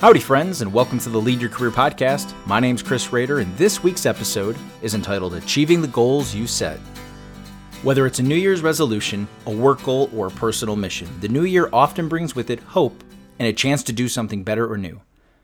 Howdy, friends, and welcome to the Lead Your Career podcast. My name's Chris Rader, and this week's episode is entitled Achieving the Goals You Set. Whether it's a New Year's resolution, a work goal, or a personal mission, the new year often brings with it hope and a chance to do something better or new.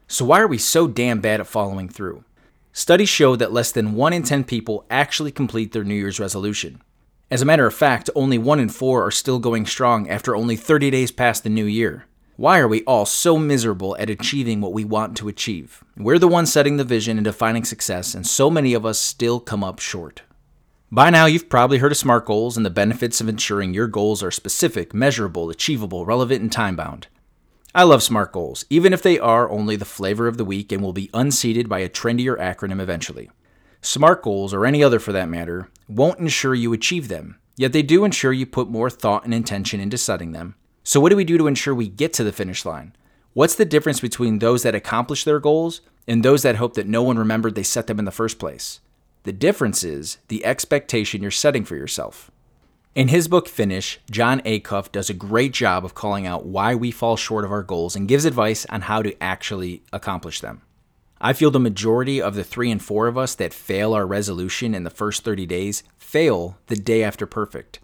So, why are we so damn bad at following through? Studies show that less than 1 in 10 people actually complete their New Year's resolution. As a matter of fact, only 1 in 4 are still going strong after only 30 days past the new year. Why are we all so miserable at achieving what we want to achieve? We're the ones setting the vision and defining success, and so many of us still come up short. By now, you've probably heard of SMART goals and the benefits of ensuring your goals are specific, measurable, achievable, relevant, and time bound. I love SMART goals, even if they are only the flavor of the week and will be unseated by a trendier acronym eventually. SMART goals, or any other for that matter, won't ensure you achieve them, yet they do ensure you put more thought and intention into setting them so, what do we do to ensure we get to the finish line? What's the difference between those that accomplish their goals and those that hope that no one remembered they set them in the first place? The difference is the expectation you're setting for yourself. In his book Finish, Jon Acuff does a great job of calling out why we fall short of our goals and gives advice on how to actually accomplish them. I feel the majority of the three and four of us that fail our resolution in the first 30 days fail the day after perfect.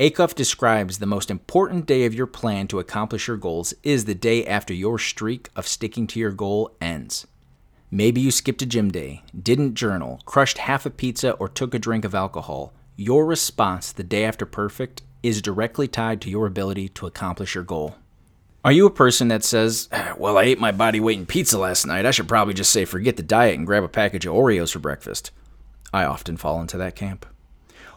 Acuff describes the most important day of your plan to accomplish your goals is the day after your streak of sticking to your goal ends. Maybe you skipped a gym day, didn't journal, crushed half a pizza, or took a drink of alcohol. Your response the day after perfect is directly tied to your ability to accomplish your goal. Are you a person that says, ah, Well, I ate my body weight in pizza last night. I should probably just say forget the diet and grab a package of Oreos for breakfast? I often fall into that camp.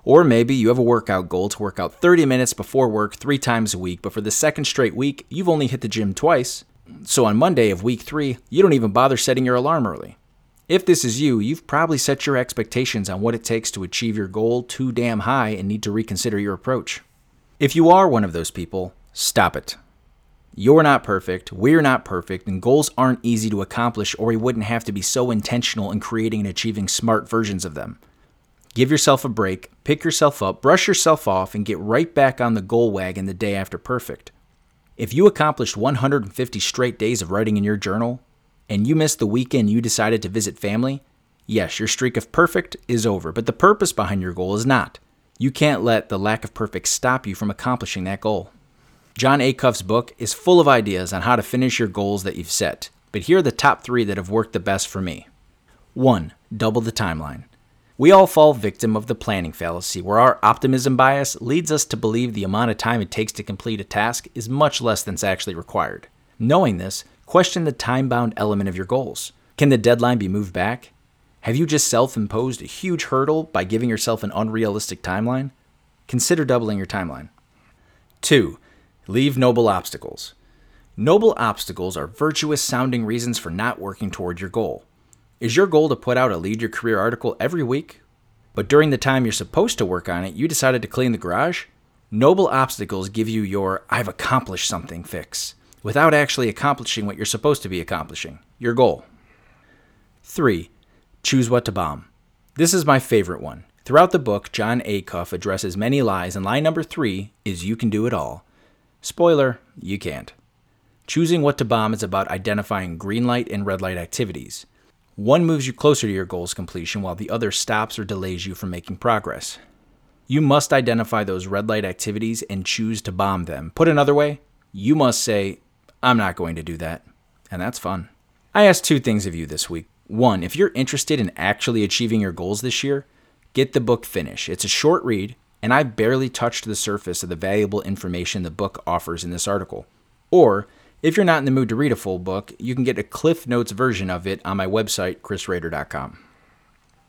Or maybe you have a workout goal to work out 30 minutes before work three times a week, but for the second straight week, you've only hit the gym twice. So on Monday of week three, you don't even bother setting your alarm early. If this is you, you've probably set your expectations on what it takes to achieve your goal too damn high and need to reconsider your approach. If you are one of those people, stop it. You're not perfect, we're not perfect, and goals aren't easy to accomplish, or we wouldn't have to be so intentional in creating and achieving smart versions of them. Give yourself a break, pick yourself up, brush yourself off, and get right back on the goal wagon the day after perfect. If you accomplished 150 straight days of writing in your journal, and you missed the weekend you decided to visit family, yes, your streak of perfect is over, but the purpose behind your goal is not. You can't let the lack of perfect stop you from accomplishing that goal. Jon Acuff's book is full of ideas on how to finish your goals that you've set, but here are the top three that have worked the best for me. 1. Double the timeline. We all fall victim of the planning fallacy, where our optimism bias leads us to believe the amount of time it takes to complete a task is much less than's actually required. Knowing this, question the time bound element of your goals. Can the deadline be moved back? Have you just self imposed a huge hurdle by giving yourself an unrealistic timeline? Consider doubling your timeline. 2. Leave noble obstacles. Noble obstacles are virtuous sounding reasons for not working toward your goal. Is your goal to put out a Lead Your Career article every week? But during the time you're supposed to work on it, you decided to clean the garage? Noble obstacles give you your I've accomplished something fix without actually accomplishing what you're supposed to be accomplishing your goal. 3. Choose what to bomb. This is my favorite one. Throughout the book, Jon Acuff addresses many lies, and lie number 3 is you can do it all. Spoiler, you can't. Choosing what to bomb is about identifying green light and red light activities. One moves you closer to your goal's completion, while the other stops or delays you from making progress. You must identify those red light activities and choose to bomb them. Put another way, you must say, I'm not going to do that. And that's fun. I asked two things of you this week. One, if you're interested in actually achieving your goals this year, get the book Finish. It's a short read, and I barely touched the surface of the valuable information the book offers in this article. Or, if you're not in the mood to read a full book, you can get a Cliff Notes version of it on my website, chrisrader.com.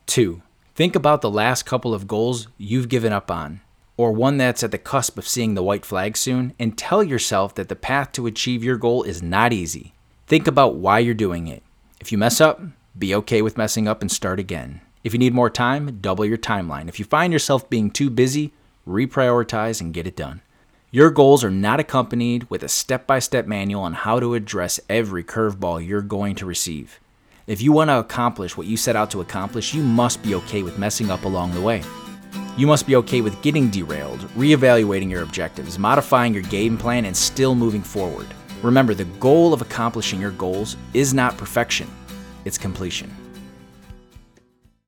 2. Think about the last couple of goals you've given up on, or one that's at the cusp of seeing the white flag soon, and tell yourself that the path to achieve your goal is not easy. Think about why you're doing it. If you mess up, be okay with messing up and start again. If you need more time, double your timeline. If you find yourself being too busy, reprioritize and get it done. Your goals are not accompanied with a step by step manual on how to address every curveball you're going to receive. If you want to accomplish what you set out to accomplish, you must be okay with messing up along the way. You must be okay with getting derailed, reevaluating your objectives, modifying your game plan, and still moving forward. Remember, the goal of accomplishing your goals is not perfection, it's completion.